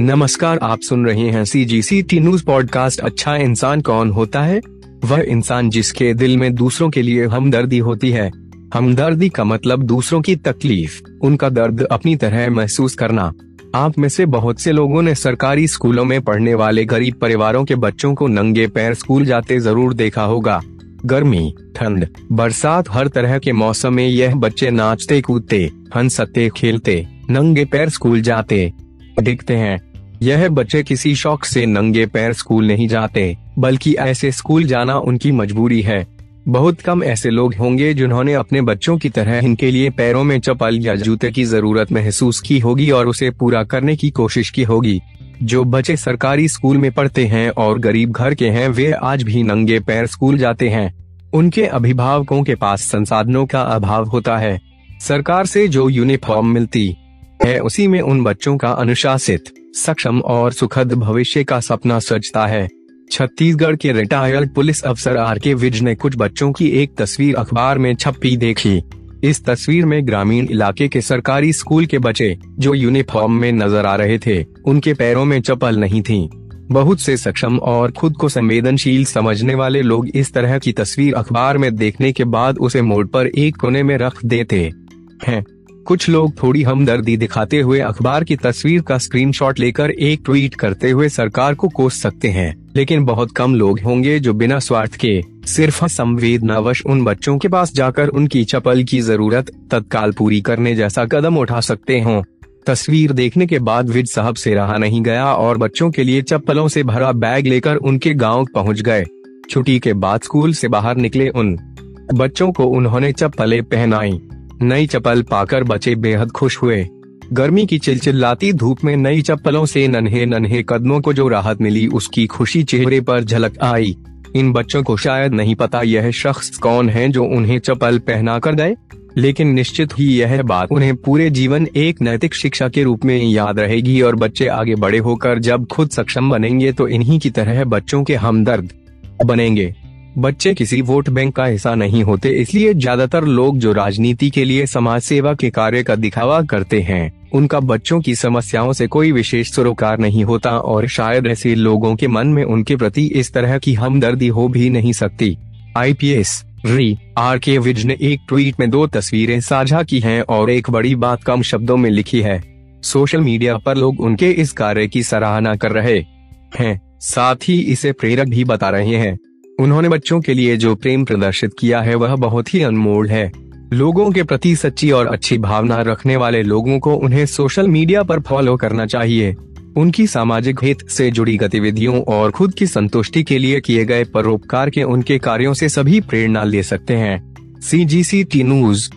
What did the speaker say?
नमस्कार, आप सुन रहे हैं C G C T news podcast अच्छा इंसान कौन होता है? वह इंसान जिसके दिल में दूसरों के लिए हमदर्दी होती है। हमदर्दी का मतलब दूसरों की तकलीफ़, उनका दर्द अपनी तरह महसूस करना। आप में से बहुत से लोगों ने सरकारी स्कूलों में पढ़ने वाले गरीब परिवारों के बच्चों को नंगे पैर स्कूल जाते ज़रूर देखा होगा। गर्मी, ठंड, बरसात, हर तरह के मौसम में यह बच्चे नाचते, कूदते, हँसते, खेलते, नंगे पैर स्कूल जाते, दिखते हैं। यह बच्चे किसी शौक से नंगे पैर स्कूल नहीं जाते, बल्कि ऐसे स्कूल जाना उनकी मजबूरी है। बहुत कम ऐसे लोग होंगे जिन्होंने अपने बच्चों की तरह इनके लिए पैरों में चप्पल या जूते की ज़रूरत महसूस की होगी और उसे पूरा करने की कोशिश की होगी। जो बच्चे सरकारी स्कूल में पढ़ते हैं और गरीब घर के हैं, वे आज भी नंगे पैर स्कूल जाते हैं। उनके अभिभावकों के पास संसाधनों का अभाव होता है। सरकार से जो यूनिफॉर्म मिलती है, उसी में उन बच्चों का अनुशासित सक्षम और सुखद भविष्य का सपना सजता है। छत्तीसगढ़ के रिटायर्ड पुलिस अफसर आर के विज ने कुछ बच्चों की एक तस्वीर अखबार में छपी देखी। इस तस्वीर में ग्रामीण इलाके के सरकारी स्कूल के बच्चे, जो यूनिफॉर्म में नज़र आ रहे थे, उनके पैरों में चप्पल नहीं थी। बहुत से सक्षम और खुद को संवेदनशील समझने वाले लोग इस तरह की तस्वीर अखबार में देखने के बाद उसे मोड़ पर एक कोने में रख देते हैं। कुछ लोग थोड़ी हमदर्दी दिखाते हुए अखबार की तस्वीर का स्क्रीनशॉट लेकर एक ट्वीट करते हुए सरकार को कोस सकते हैं। लेकिन बहुत कम लोग होंगे जो बिना स्वार्थ के, सिर्फ़ संवेदनावश उन बच्चों के पास जाकर उनकी चप्पल की ज़रूरत तत्काल पूरी करने जैसा कदम उठा सकते हों। तस्वीर देखने के बाद विज साहब से रहा नहीं गया और बच्चों के लिए चप्पलों से भरा बैग लेकर उनके गाँव पहुँच गए। छुट्टी के बाद स्कूल से बाहर निकले उन बच्चों को उन्होंने चप्पलें पहनाई। नई चप्पल पाकर बच्चे बेहद खुश हुए। गर्मी की चिलचिल्लाती धूप में नई चप्पलों से नन्हे नन्हे कदमों को जो राहत मिली, उसकी खुशी चेहरे पर झलक आई। इन बच्चों को शायद नहीं पता यह शख्स कौन है जो उन्हें चप्पल पहना कर गए, लेकिन निश्चित ही यह बात उन्हें पूरे जीवन एक नैतिक शिक्षा के रूप में याद रहेगी और बच्चे आगे बड़े होकर जब खुद सक्षम बनेंगे तो इन्हीं की तरह बच्चों के हमदर्द बनेंगे। बच्चे किसी वोट बैंक का हिस्सा नहीं होते, इसलिए ज़्यादातर लोग जो राजनीति के लिए समाज सेवा के कार्य का दिखावा करते हैं, उनका बच्चों की समस्याओं से कोई विशेष सरोकार नहीं होता और शायद ऐसे लोगों के मन में उनके प्रति इस तरह की हमदर्दी हो भी नहीं सकती। आईपीएस री, आर के विज ने एक ट्वीट में दो तस्वीरें साझा की हैं और एक बड़ी बात कम शब्दों में लिखी है, सोशल मीडिया पर लोग उनके इस कार्य की सराहना कर रहे हैं, साथ ही इसे प्रेरक भी बता रहे हैं। उन्होंने बच्चों के लिए जो प्रेम प्रदर्शित किया है वह बहुत ही अनमोल है। लोगों के प्रति सच्ची और अच्छी भावना रखने वाले लोगों को उन्हें सोशल मीडिया पर फॉलो करना चाहिए। उनकी सामाजिक हित से जुड़ी गतिविधियों और खुद की संतुष्टि के लिए किए गए परोपकार के उनके कार्यों से सभी प्रेरणा ले सकते हैं। C G C T news